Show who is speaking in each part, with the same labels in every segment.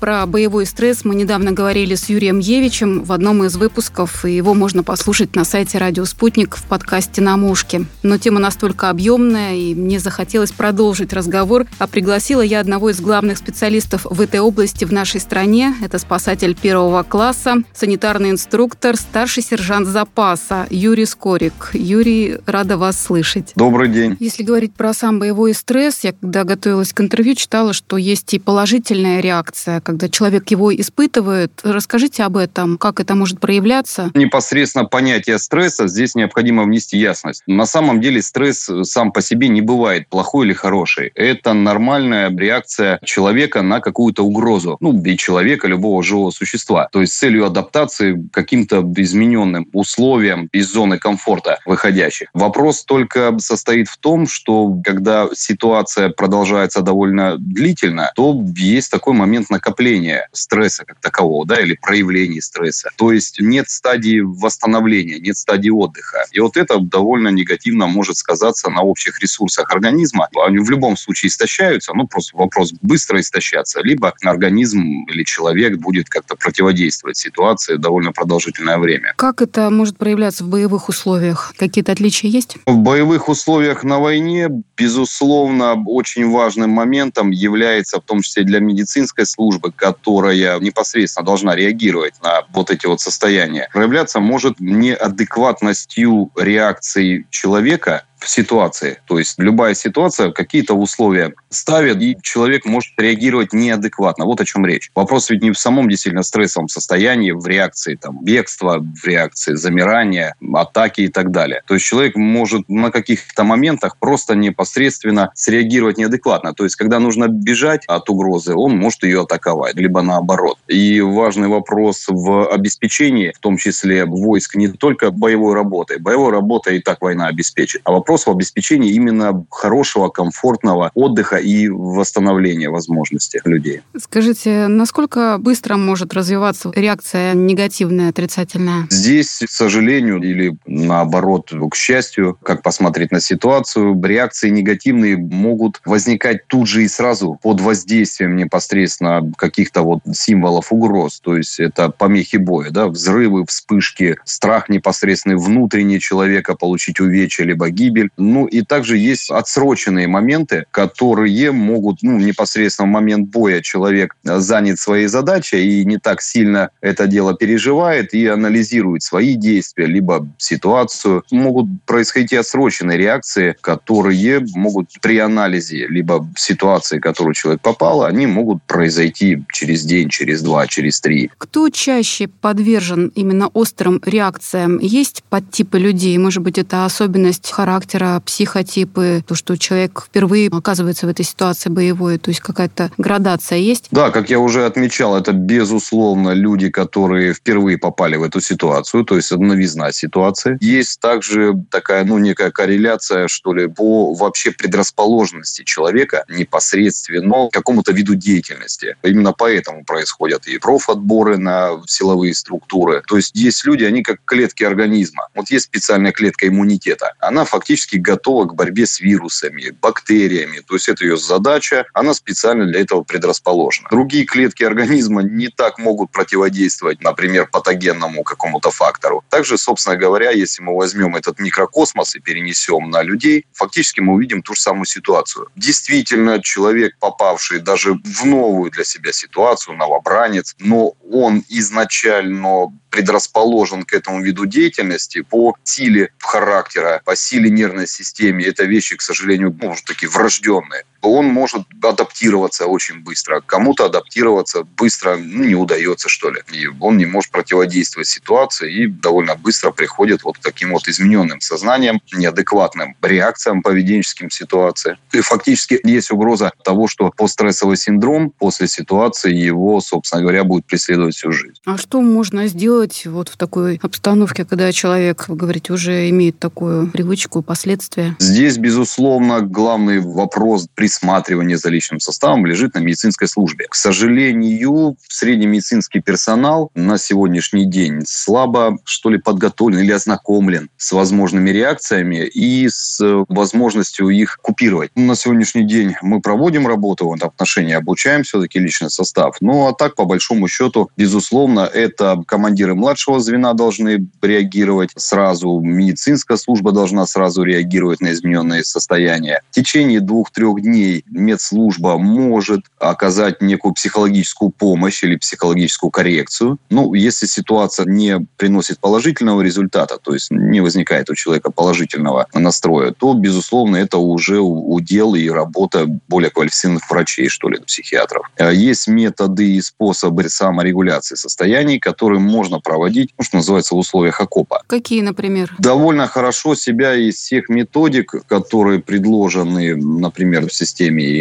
Speaker 1: Про боевой стресс мы недавно говорили с Юрием Евичем в одном из выпусков, и его можно послушать на сайте «Радио Спутник» в подкасте «На мушке». Но тема настолько объемная, и мне захотелось продолжить разговор, а пригласила я одного из главных специалистов в этой области в нашей стране. Это спасатель первого класса, санитарный инструктор, старший сержант запаса Юрий Скорик. Юрий, рада вас слышать.
Speaker 2: Добрый день.
Speaker 1: Если говорить про сам боевой стресс, я когда готовилась к интервью, читала, что есть и положительная реакция, когда человек его испытывает. Расскажите об этом, как это может проявляться?
Speaker 2: Непосредственно понятие стресса здесь необходимо внести ясность. На самом деле стресс сам по себе не бывает плохой или хороший. Это нормальная реакция человека на какую-то угрозу. Ну, и человека, любого живого существа. То есть с целью адаптации к каким-то измененным условиям из зоны комфорта выходящих. Вопрос только состоит в том, что когда ситуация продолжается довольно длительно, то есть такой момент накопления накопления стресса как такового, да, или проявления стресса. То есть нет стадии восстановления, нет стадии отдыха. И вот это довольно негативно может сказаться на общих ресурсах организма. Они в любом случае истощаются, ну просто вопрос быстро истощаться, либо организм или человек будет как-то противодействовать ситуации довольно продолжительное время.
Speaker 1: Как это может проявляться в боевых условиях? Какие-то отличия есть?
Speaker 2: В боевых условиях на войне, безусловно, очень важным моментом является, в том числе для медицинской службы, которая непосредственно должна реагировать на вот эти вот состояния, проявляться может неадекватностью реакции человека в ситуации. То есть любая ситуация какие-то условия ставит, и человек может реагировать неадекватно. Вот о чем речь. Вопрос ведь не в самом действительно стрессовом состоянии, в реакции там, бегства, в реакции замирания, атаки и так далее. То есть человек может на каких-то моментах просто непосредственно среагировать неадекватно. То есть когда нужно бежать от угрозы, он может ее атаковать, либо наоборот. И важный вопрос в обеспечении, в том числе войск, не только боевой работы. Боевой работой и так война обеспечит. А вопрос в обеспечении именно хорошего, комфортного отдыха и восстановления возможностей людей.
Speaker 1: Скажите, насколько быстро может развиваться реакция негативная, отрицательная?
Speaker 2: Здесь, к сожалению, или наоборот, к счастью, как посмотреть на ситуацию, реакции негативные могут возникать тут же и сразу под воздействием непосредственно каких-то вот символов угроз. То есть это помехи боя, да, взрывы, вспышки, страх непосредственный внутренний человека получить увечья либо гибель, автомобиль. Ну и также есть отсроченные моменты, которые могут ну, непосредственно в момент боя человек занят своей задачей и не так сильно это дело переживает и анализирует свои действия, либо ситуацию. Могут происходить и отсроченные реакции, которые могут при анализе либо ситуации, в которую человек попал, они могут произойти через день, через два, через три.
Speaker 1: Кто чаще подвержен именно острым реакциям? Есть подтипы людей? Может быть, это особенность характера характера, психотипы, то, что человек впервые оказывается в этой ситуации боевой, то есть какая-то градация есть?
Speaker 2: Да, как я уже отмечал, это безусловно люди, которые впервые попали в эту ситуацию, то есть новизна ситуации. Есть также такая, ну, некая корреляция, что ли, по вообще предрасположенности человека непосредственно к какому-то виду деятельности. Именно поэтому происходят и профотборы на силовые структуры. То есть есть люди, они как клетки организма. Вот есть специальная клетка иммунитета. Она фактически практически готова к борьбе с вирусами, бактериями. То есть это ее задача, она специально для этого предрасположена. Другие клетки организма не так могут противодействовать, например, патогенному какому-то фактору. Также, собственно говоря, если мы возьмем этот микрокосмос и перенесем на людей, фактически мы увидим ту же самую ситуацию. Действительно, человек, попавший даже в новую для себя ситуацию, новобранец, но он изначально предрасположен к этому виду деятельности по силе характера, по силе нервной системы. Это вещи, к сожалению, может, такие врожденные он может адаптироваться очень быстро. Кому-то адаптироваться быстро ну, не удается, что ли. И он не может противодействовать ситуации и довольно быстро приходит вот к таким вот измененным сознанием, неадекватным реакциям поведенческим ситуации. И фактически есть угроза того, что постстрессовый синдром после ситуации его, собственно говоря, будет преследовать всю жизнь.
Speaker 1: А что можно сделать вот в такой обстановке, когда человек, вы говорите, уже имеет такую привычку, последствия?
Speaker 2: Здесь, безусловно, главный вопрос при присматривание за личным составом лежит на медицинской службе. К сожалению, средний медицинский персонал на сегодняшний день слабо, что ли, подготовлен или ознакомлен с возможными реакциями и с возможностью их купировать. На сегодняшний день мы проводим работу в этом отношении, обучаем все-таки личный состав. Ну, а так, по большому счету, безусловно, это командиры младшего звена должны реагировать сразу, медицинская служба должна сразу реагировать на измененные состояния. В течение двух-трех дней медслужба может оказать некую психологическую помощь или психологическую коррекцию. Ну, если ситуация не приносит положительного результата, то есть не возникает у человека положительного настроя, то, безусловно, это уже удел и работа более квалифицированных врачей, что ли, психиатров. А есть методы и способы саморегуляции состояний, которые можно проводить, ну, что называется, в условиях окопа.
Speaker 1: Какие, например?
Speaker 2: Довольно хорошо себя из всех методик, которые предложены, например, в системе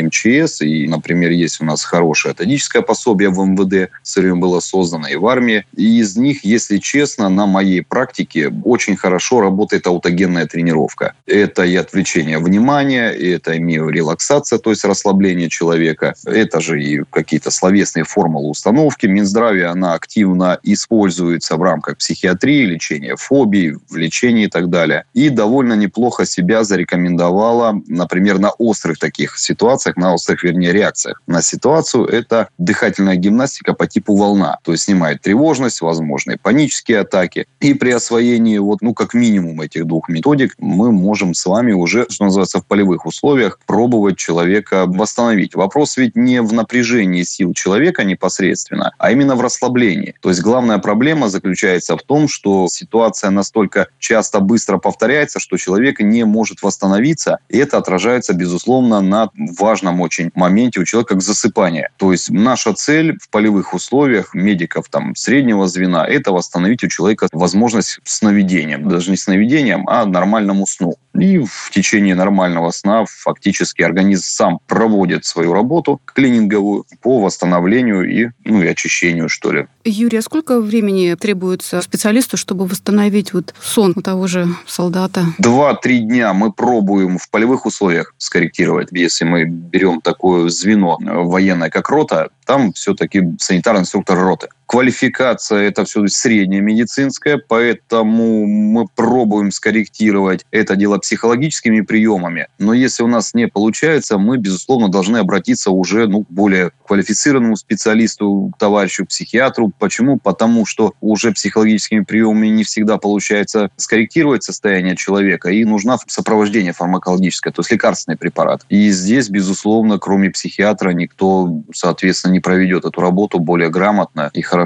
Speaker 2: МЧС, и, например, есть у нас хорошее методическое пособие в МВД, время было создано и в армии. И из них, если честно, на моей практике очень хорошо работает аутогенная тренировка. Это и отвлечение внимания, это и миорелаксация, то есть расслабление человека. Это же и какие-то словесные формулы установки. Минздравие, она активно используется в рамках психиатрии, лечения фобий, в лечении и так далее. И довольно неплохо себя зарекомендовала, например, на острых таких ситуациях, на острых, вернее, реакциях на ситуацию. Это дыхательная гимнастика по типу волна. То есть снимает тревожность, возможные панические атаки. И при освоении вот, ну, как минимум этих двух методик мы можем с вами уже, что называется, в полевых условиях пробовать человека восстановить. Вопрос ведь не в напряжении сил человека непосредственно, а именно в расслаблении. То есть главная проблема заключается в том, что ситуация настолько часто быстро повторяется, что человек не может восстановиться, и это отражается, безусловно, на важном очень моменте у человека как засыпание. То есть наша цель в полевых условиях медиков там среднего звена – это восстановить у человека возможность сновидением. Даже не сновидением, а нормальному сну. И в течение нормального сна фактически организм сам проводит свою работу клининговую по восстановлению и, ну, и очищению, что ли.
Speaker 1: Юрий, а сколько времени требуется специалисту, чтобы восстановить вот сон у того же солдата?
Speaker 2: Два-три дня мы пробуем в полевых условиях скорректировать. Если мы берем такое звено военное, как рота, там все-таки санитарный инструктор роты. Квалификация – это все средняя медицинская, поэтому мы пробуем скорректировать это дело психологическими приемами. Но если у нас не получается, мы, безусловно, должны обратиться уже ну, к более квалифицированному специалисту, товарищу психиатру. Почему? Потому что уже психологическими приемами не всегда получается скорректировать состояние человека, и нужно сопровождение фармакологическое, то есть лекарственный препарат. И здесь, безусловно, кроме психиатра, никто, соответственно, не проведет эту работу более грамотно и хорошо.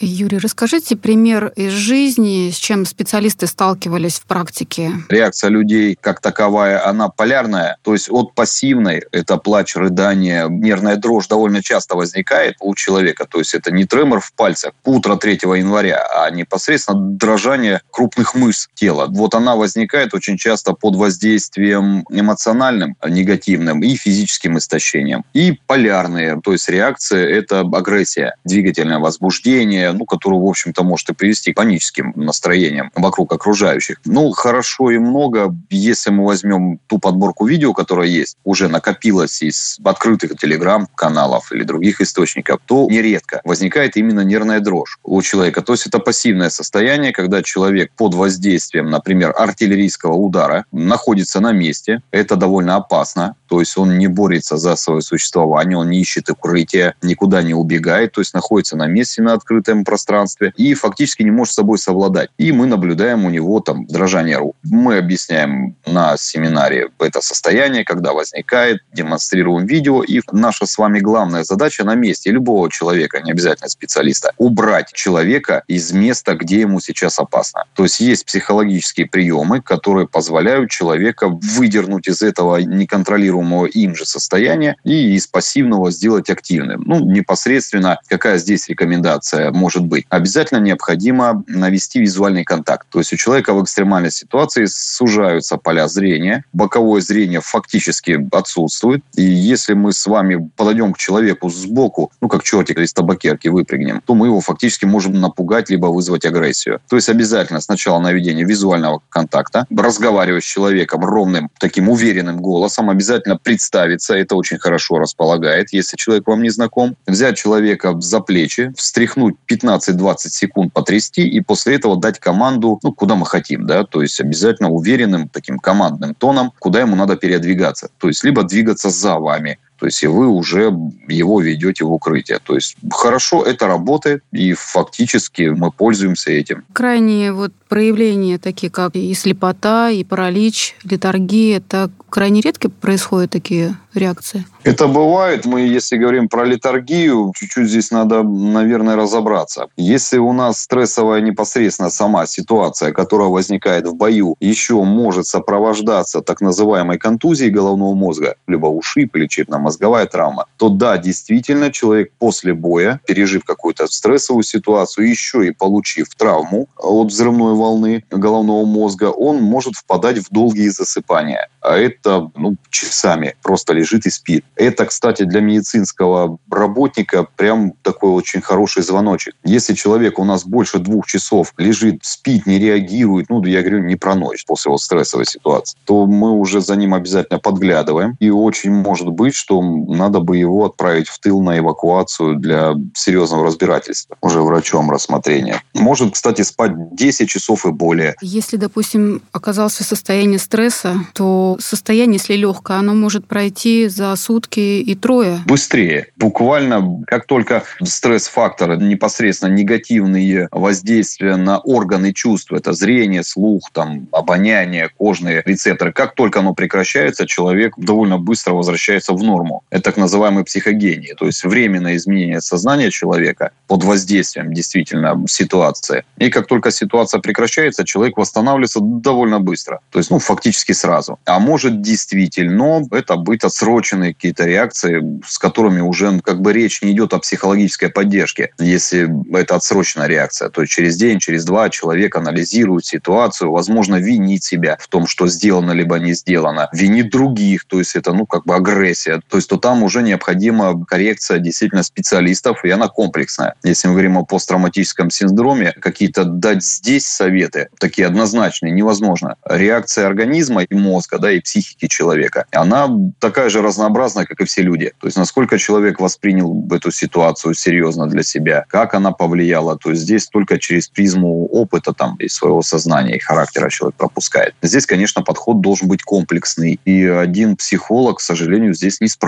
Speaker 1: Юрий, расскажите пример из жизни, с чем специалисты сталкивались в практике.
Speaker 2: Реакция людей как таковая, она полярная, то есть от пассивной, это плач, рыдание, нервная дрожь довольно часто возникает у человека, то есть это не тремор в пальцах утро 3 января, а непосредственно дрожание крупных мышц тела. Вот она возникает очень часто под воздействием эмоциональным, негативным и физическим истощением. И полярные, то есть реакции это агрессия, двигательное возбуждение, ну, которое, в общем-то, может и привести к паническим настроениям вокруг окружающих. Ну, хорошо и много, если мы возьмем ту подборку видео, которая есть, уже накопилась из открытых телеграм-каналов или других источников, то нередко возникает именно нервная дрожь у человека. То есть это пассивное состояние, когда человек под воздействием, например, артиллерийского удара находится на месте. Это довольно опасно. То есть он не борется за свое существование, он не ищет укрытия, никуда не убегает, то есть находится на месте на открытом пространстве и фактически не может с собой совладать. И мы наблюдаем у него там дрожание рук. Мы объясняем на семинаре это состояние, когда возникает, демонстрируем видео, и наша с вами главная задача на месте любого человека, не обязательно специалиста, убрать человека из места, где ему сейчас опасно. То есть есть психологические приемы, которые позволяют человека выдернуть из этого неконтролируемого им же состояния и из пассивного сделать активным. Ну, непосредственно какая здесь рекомендация? Вариация может быть. Обязательно необходимо навести визуальный контакт. То есть у человека в экстремальной ситуации сужаются поля зрения, боковое зрение фактически отсутствует. И если мы с вами подойдем к человеку сбоку, ну, как чертик из табакерки выпрыгнем, то мы его фактически можем напугать, либо вызвать агрессию. То есть обязательно сначала наведение визуального контакта, разговаривать с человеком ровным, таким уверенным голосом, обязательно представиться, это очень хорошо располагает, если человек вам не знаком, взять человека за плечи, встряхнуть 15-20 секунд, потрясти, и после этого дать команду, ну, куда мы хотим, да, то есть обязательно уверенным таким командным тоном, куда ему надо передвигаться. То есть либо двигаться за вами, то есть и вы уже его ведете в укрытие. То есть хорошо это работает, и фактически мы пользуемся этим.
Speaker 1: Крайние вот проявления, такие как и слепота, и паралич, литургия, это крайне редко происходят такие реакции?
Speaker 2: Это бывает. Мы, если говорим про литургию, чуть-чуть здесь надо, наверное, разобраться. Если у нас стрессовая непосредственно сама ситуация, которая возникает в бою, еще может сопровождаться так называемой контузией головного мозга, либо ушиб или черепно-мозговая травма, то да, действительно, человек после боя, пережив какую-то стрессовую ситуацию, еще и получив травму от взрывной волны головного мозга, он может впадать в долгие засыпания. А это ну, часами просто лежит и спит. Это, кстати, для медицинского работника прям такой очень хороший звоночек. Если человек у нас больше двух часов лежит, спит, не реагирует, ну, я говорю, не про ночь после вот стрессовой ситуации, то мы уже за ним обязательно подглядываем. И очень может быть, что надо бы его отправить в тыл на эвакуацию для серьезного разбирательства, уже врачом рассмотрения. Может, кстати, спать 10 часов и более.
Speaker 1: Если, допустим, оказался в состоянии стресса, то состояние, если легкое, оно может пройти за сутки и трое.
Speaker 2: Быстрее. Буквально, как только стресс-факторы, непосредственно негативные воздействия на органы чувств, это зрение, слух, там, обоняние, кожные рецепторы, как только оно прекращается, человек довольно быстро возвращается в норму. Это так называемые психогении, то есть временное изменение сознания человека под воздействием действительно ситуации. И как только ситуация прекращается, человек восстанавливается довольно быстро. То есть, ну, фактически сразу. А может действительно это быть отсроченные какие-то реакции, с которыми уже ну, как бы речь не идет о психологической поддержке, если это отсроченная реакция. То есть через день, через два человек анализирует ситуацию, возможно, винит себя в том, что сделано либо не сделано, винит других, то есть это, ну, как бы агрессия. То есть то там уже необходима коррекция действительно специалистов, и она комплексная. Если мы говорим о посттравматическом синдроме, какие-то дать здесь советы, такие однозначные, невозможно. Реакция организма и мозга, да, и психики человека, она такая же разнообразная, как и все люди. То есть насколько человек воспринял эту ситуацию серьезно для себя, как она повлияла. То есть здесь только через призму опыта там, и своего сознания и характера человек пропускает. Здесь, конечно, подход должен быть комплексный. И один психолог, к сожалению, здесь не справится.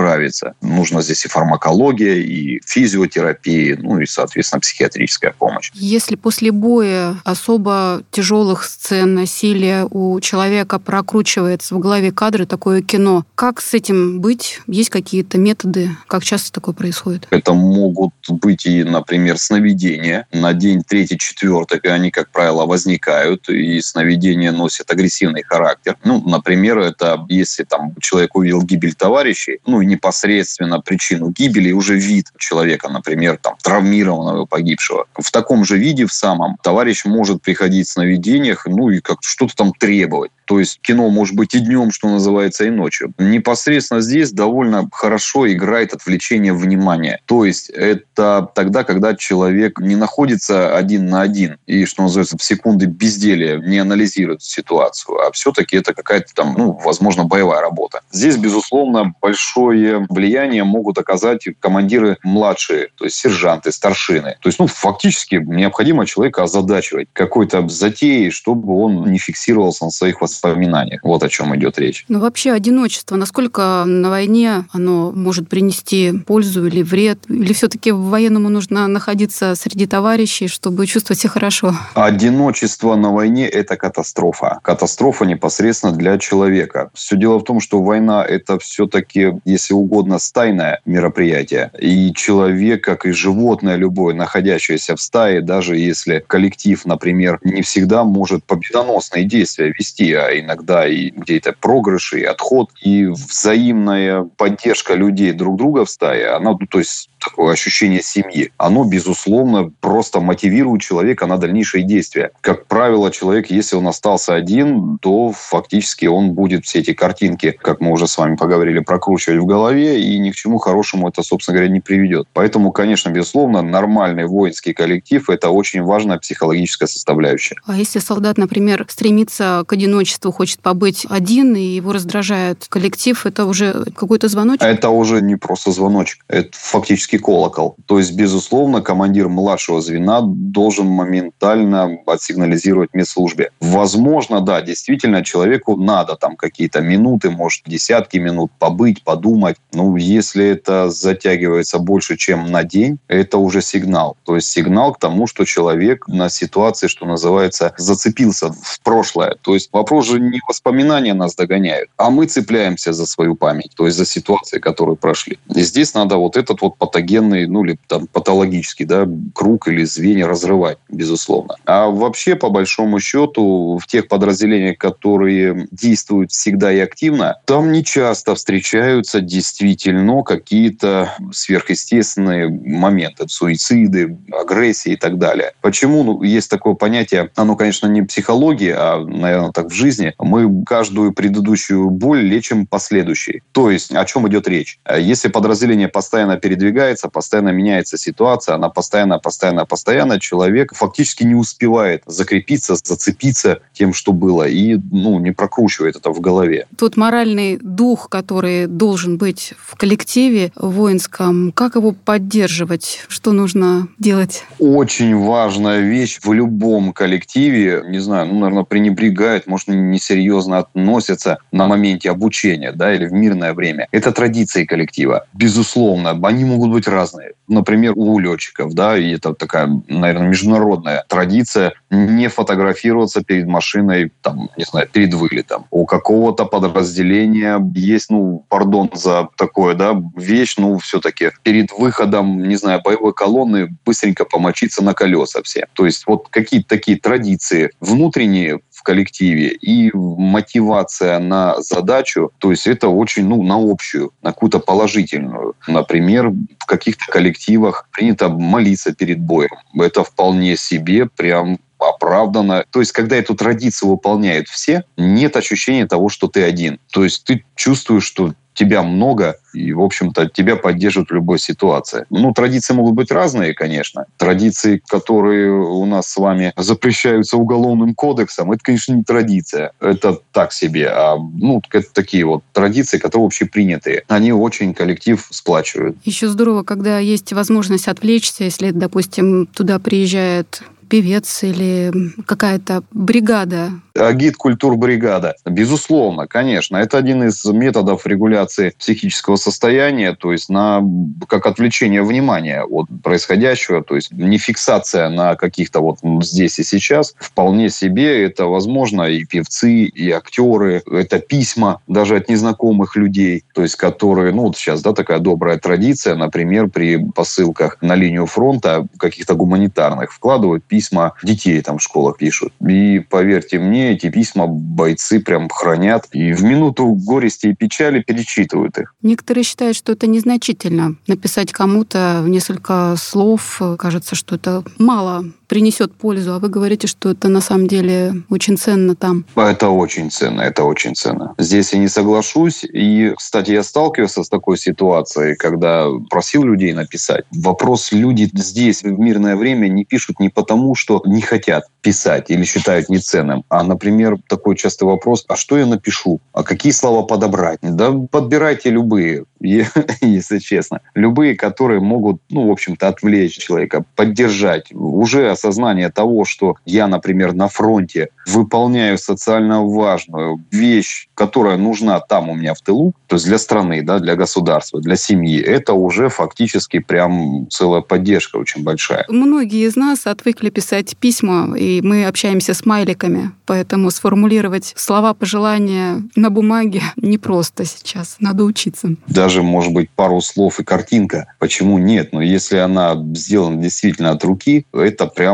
Speaker 2: Нужно здесь и фармакология, и физиотерапия, ну и, соответственно, психиатрическая помощь.
Speaker 1: Если после боя особо тяжелых сцен насилия у человека прокручивается в голове кадры такое кино, как с этим быть? Есть какие-то методы? Как часто такое происходит?
Speaker 2: Это могут быть и, например, сновидения. На день третий, четвертый они, как правило, возникают, и сновидения носят агрессивный характер. Ну, например, это если там человек увидел гибель товарищей, ну и непосредственно причину гибели, уже вид человека, например, там травмированного погибшего. В таком же виде, в самом, товарищ может приходить в сновидениях, ну и как что-то там требовать. То есть кино может быть и днем, что называется, и ночью. Непосредственно здесь довольно хорошо играет отвлечение внимания. То есть это тогда, когда человек не находится один на один и, что называется, в секунды безделия не анализирует ситуацию, а все-таки это какая-то там, ну, возможно, боевая работа. Здесь, безусловно, большое влияние могут оказать командиры младшие, то есть сержанты, старшины. То есть, ну, фактически необходимо человека озадачивать какой-то затеей, чтобы он не фиксировался на своих воспоминаниях. Вот о чем идет речь.
Speaker 1: Ну, вообще одиночество, насколько на войне оно может принести пользу или вред? Или все-таки военному нужно находиться среди товарищей, чтобы чувствовать себя хорошо?
Speaker 2: Одиночество на войне – это катастрофа. Катастрофа непосредственно для человека. Все дело в том, что война – это все-таки, если угодно, стайное мероприятие. И человек, как и животное любое, находящееся в стае, даже если коллектив, например, не всегда может победоносные действия вести, а иногда и где-то прогрыш, и отход, и взаимная поддержка людей друг друга в стае, она, ну, то есть такое ощущение семьи, оно, безусловно, просто мотивирует человека на дальнейшие действия. Как правило, человек, если он остался один, то фактически он будет все эти картинки, как мы уже с вами поговорили, прокручивать в голове, и ни к чему хорошему это, собственно говоря, не приведет. Поэтому, конечно, безусловно, нормальный воинский коллектив – это очень важная психологическая составляющая.
Speaker 1: А если солдат, например, стремится к одиночеству, хочет побыть один, и его раздражает коллектив, это уже какой-то звоночек?
Speaker 2: Это уже не просто звоночек, это фактически колокол. То есть, безусловно, командир младшего звена должен моментально отсигнализировать медслужбе. Возможно, да, действительно, человеку надо там какие-то минуты, может, десятки минут побыть, подумать. Ну, если это затягивается больше, чем на день, это уже сигнал. То есть сигнал к тому, что человек на ситуации, что называется, зацепился в прошлое. То есть вопрос же не воспоминания нас догоняют, а мы цепляемся за свою память, то есть за ситуации, которые прошли. И здесь надо вот этот вот патогенный, ну или там патологический, да, круг или звенья разрывать, безусловно. А вообще, по большому счету, в тех подразделениях, которые действуют всегда и активно, там не часто встречаются действительно какие-то сверхъестественные моменты, суициды, агрессии и так далее. Почему? Ну, есть такое понятие, оно, конечно, не психология, а, наверное, так в жизни. Мы каждую предыдущую боль лечим последующей. То есть, о чем идет речь? Если подразделение постоянно передвигается, постоянно меняется ситуация, она постоянно, постоянно, постоянно, человек фактически не успевает закрепиться, зацепиться тем, что было, и ну, не прокручивает это в голове.
Speaker 1: Тот моральный дух, который должен быть в коллективе воинском, как его поддерживать? Что нужно делать?
Speaker 2: Очень важная вещь в любом коллективе, не знаю, ну, наверное, пренебрегают, может, несерьезно относятся на моменте обучения, да, или в мирное время. Это традиции коллектива. Безусловно, они могут быть разные. Например, у летчиков, да, и это такая, наверное, международная традиция не фотографироваться перед машиной, там, не знаю, перед вылетом. У какого-то подразделения есть, ну, пардон за такое, да, вещь, ну, все-таки перед выходом, не знаю, боевой колонны быстренько помочиться на колеса все. То есть вот какие-то такие традиции внутренние в коллективе и мотивация на задачу, то есть это очень, ну, на общую, на какую-то положительную. Например, в каких-то коллективах принято молиться перед боем. Это вполне себе прям оправданно. То есть, когда эту традицию выполняют все, нет ощущения того, что ты один. То есть, ты чувствуешь, что тебя много, и, в общем-то, тебя поддерживают в любой ситуации. Ну, традиции могут быть разные, конечно. Традиции, которые у нас с вами запрещаются уголовным кодексом, это, конечно, не традиция. Это так себе. А, ну, это такие вот традиции, которые общепринятые. Они очень коллектив сплачивают.
Speaker 1: Еще здорово, когда есть возможность отвлечься, если, допустим, туда приезжает певец или какая-то бригада?
Speaker 2: Агит культур бригада. Безусловно, конечно. Это один из методов регуляции психического состояния, то есть на, как отвлечение внимания от происходящего, то есть не фиксация на каких-то вот здесь и сейчас. Вполне себе это возможно и певцы, и актеры. Это письма даже от незнакомых людей, то есть которые, ну вот сейчас, да, такая добрая традиция, например, при посылках на линию фронта каких-то гуманитарных вкладывают письма детей там в школах пишут. И поверьте мне, эти письма бойцы прям хранят. И в минуту горести и печали перечитывают их.
Speaker 1: Некоторые считают, что это незначительно. Написать кому-то несколько слов, кажется, что это мало принесет пользу, а вы говорите, что это на самом деле очень ценно там.
Speaker 2: Это очень ценно, это очень ценно. Здесь я не соглашусь. И, кстати, я сталкивался с такой ситуацией, когда просил людей написать. Вопрос, люди здесь в мирное время не пишут не потому, что не хотят писать или считают неценным, а, например, такой частый вопрос, а что я напишу? А какие слова подобрать? Да подбирайте любые, если честно. Любые, которые могут, ну, в общем-то, отвлечь человека, поддержать. Уже осознание того, что я, например, на фронте выполняю социально важную вещь, которая нужна там у меня в тылу, то есть для страны, да, для государства, для семьи, это уже фактически прям целая поддержка очень большая.
Speaker 1: Многие из нас отвыкли писать письма, и мы общаемся с майликами, поэтому сформулировать слова пожелания на бумаге непросто сейчас, надо учиться.
Speaker 2: Даже, может быть, пару слов и картинка. Почему нет? Но если она сделана действительно от руки, это прям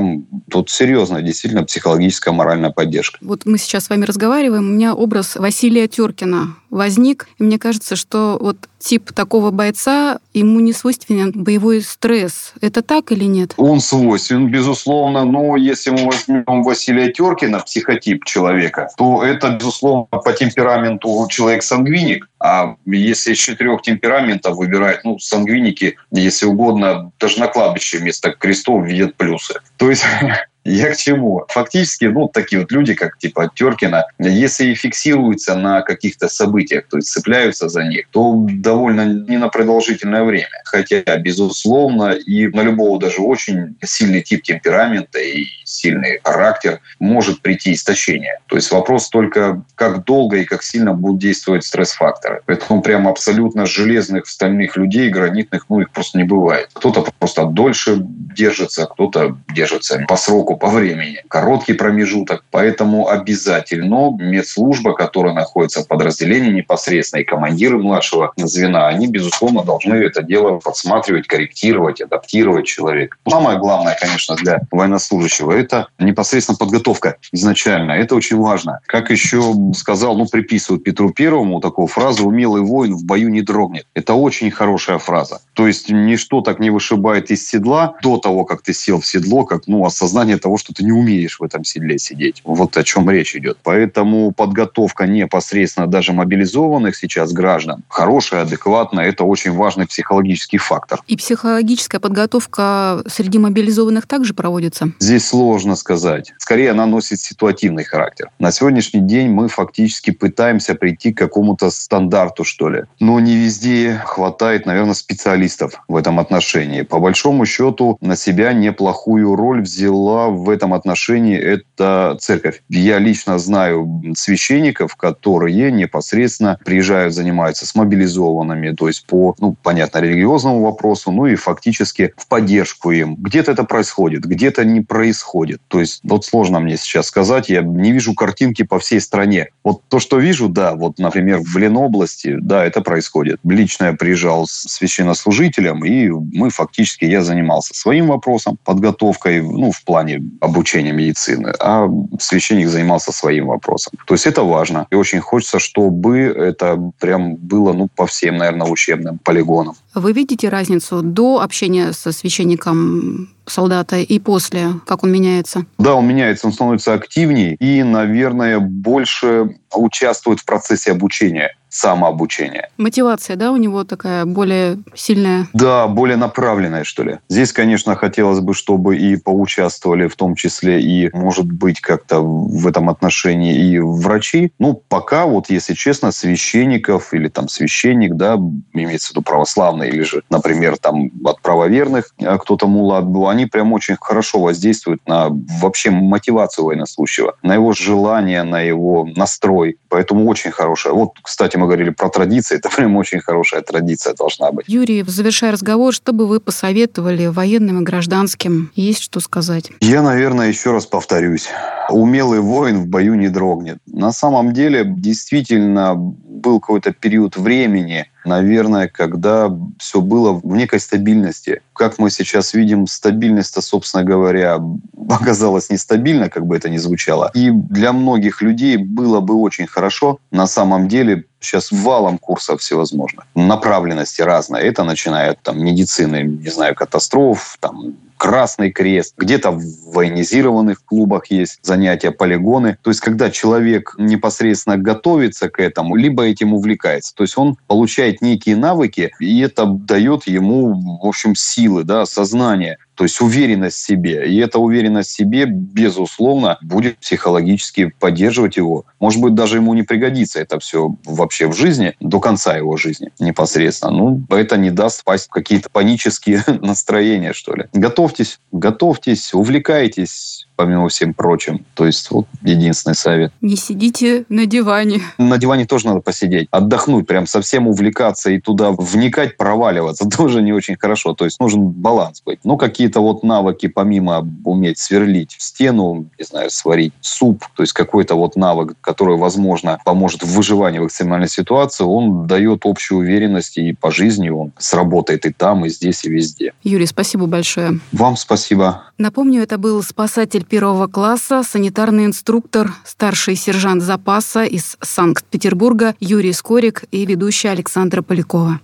Speaker 2: тут серьезная действительно психологическая моральная поддержка.
Speaker 1: Вот мы сейчас с вами разговариваем, у меня образ Василия Теркина возник, и мне кажется, что вот тип такого бойца, ему не свойственен боевой стресс. Это так или нет?
Speaker 2: Он свойственен, безусловно, но если мы возьмем Василия Теркина, психотип человека, то это, безусловно, по темпераменту человек сангвиник, а если из четырех темпераментов выбирать, ну, сангвиники, если угодно, даже на кладбище вместо крестов видят плюсы. То есть я к чему? Фактически, ну, такие вот люди, как типа Теркина, если фиксируются на каких-то событиях, то есть цепляются за них, то довольно не на продолжительное время. Хотя, безусловно, и на любого даже очень сильный тип темперамента и сильный характер может прийти истощение. То есть вопрос только, как долго и как сильно будут действовать стресс-факторы. Поэтому прям абсолютно железных стальных людей, гранитных, ну, их просто не бывает. Кто-то просто дольше держится, кто-то держится по сроку по времени. Короткий промежуток, поэтому обязательно медслужба, которая находится в подразделении непосредственно, и командиры младшего звена, они, безусловно, должны это дело подсматривать, корректировать, адаптировать человека. Самое главное, конечно, для военнослужащего – это непосредственно подготовка изначально. Это очень важно. Как еще сказал, ну, приписывают Петру Первому такую фразу «умелый воин в бою не дрогнет». Это очень хорошая фраза. То есть ничто так не вышибает из седла до того, как ты сел в седло, как ну, осознание того, что ты не умеешь в этом седле сидеть. Вот о чем речь идет. Поэтому подготовка непосредственно даже мобилизованных сейчас граждан хорошая, адекватная, это очень важный психологический фактор.
Speaker 1: И психологическая подготовка среди мобилизованных также проводится?
Speaker 2: Здесь сложно сказать. Скорее, она носит ситуативный характер. На сегодняшний день мы фактически пытаемся прийти к какому-то стандарту, что ли. Но не везде хватает, наверное, специалистов в этом отношении. По большому счету, на себя неплохую роль взяла в этом отношении это церковь. Я лично знаю священников, которые непосредственно приезжают, занимаются с мобилизованными, то есть по, ну, понятно, религиозному вопросу, ну и фактически в поддержку им. Где-то это происходит, где-то не происходит. То есть вот сложно мне сейчас сказать, я не вижу картинки по всей стране. Вот то, что вижу, да, вот, например, в Ленобласти, да, это происходит. Лично я приезжал с священнослужителем, и мы фактически, я занимался своим вопросом, подготовкой, ну, в плане обучения медицины, а священник занимался своим вопросом. То есть это важно. И очень хочется, чтобы это прям было ну, по всем, наверное, учебным полигонам.
Speaker 1: Вы видите разницу до общения со священником солдата и после, как он меняется?
Speaker 2: Да, он меняется, он становится активнее и, наверное, больше участвует в процессе обучения самообучения.
Speaker 1: Мотивация, да, у него такая более сильная?
Speaker 2: Да, более направленная, что ли. Здесь, конечно, хотелось бы, чтобы и поучаствовали в том числе и, может быть, как-то в этом отношении и врачи. Ну, пока, вот, если честно, священников или там священник, да, имеется в виду православный, или же, например, там от правоверных а кто-то мулат был, они прям очень хорошо воздействуют на вообще мотивацию военнослужащего, на его желание, на его настрой. Поэтому очень хорошая. Вот, кстати, мы говорили про традиции, это прям очень хорошая традиция должна быть.
Speaker 1: Юрий, завершая разговор, что бы вы посоветовали военным и гражданским? Есть что сказать?
Speaker 2: Я, наверное, еще раз повторюсь. Умелый воин в бою не дрогнет. На самом деле, действительно, был какой-то период времени, наверное, когда все было в некой стабильности. Как мы сейчас видим, стабильность-то, собственно говоря, оказалась нестабильна, как бы это ни звучало. И для многих людей было бы очень хорошо на самом деле сейчас валом курсов всевозможных, направленности разные. Это начиная от там, медицины, не знаю, катастроф, там, Красный Крест, где-то в военизированных клубах есть занятия, полигоны. То есть, когда человек непосредственно готовится к этому, либо этим увлекается, то есть он получает некие навыки, и это дает ему, в общем, силы, да, сознание то есть уверенность в себе. И эта уверенность в себе, безусловно, будет психологически поддерживать его. Может быть, даже ему не пригодится это все вообще в жизни, до конца его жизни непосредственно. Ну, это не даст впасть в какие-то панические настроения, что ли. Готовьтесь, готовьтесь, увлекайтесь, помимо всем прочим. То есть вот единственный совет.
Speaker 1: Не сидите на диване.
Speaker 2: На диване тоже надо посидеть, отдохнуть, прям совсем увлекаться и туда вникать, проваливаться тоже не очень хорошо. То есть нужен баланс быть. Ну, какие-то вот навыки, помимо уметь сверлить стену, не знаю, сварить суп, то есть какой-то вот навык, который, возможно, поможет в выживании в экстремальной ситуации, он дает общую уверенность и по жизни он сработает и там, и здесь, и везде.
Speaker 1: Юрий, спасибо большое.
Speaker 2: Вам спасибо.
Speaker 1: Напомню, это был спасатель первого класса, санитарный инструктор, старший сержант запаса из Санкт-Петербурга Юрий Скорик и ведущая Александра Полякова.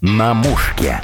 Speaker 3: На мушке.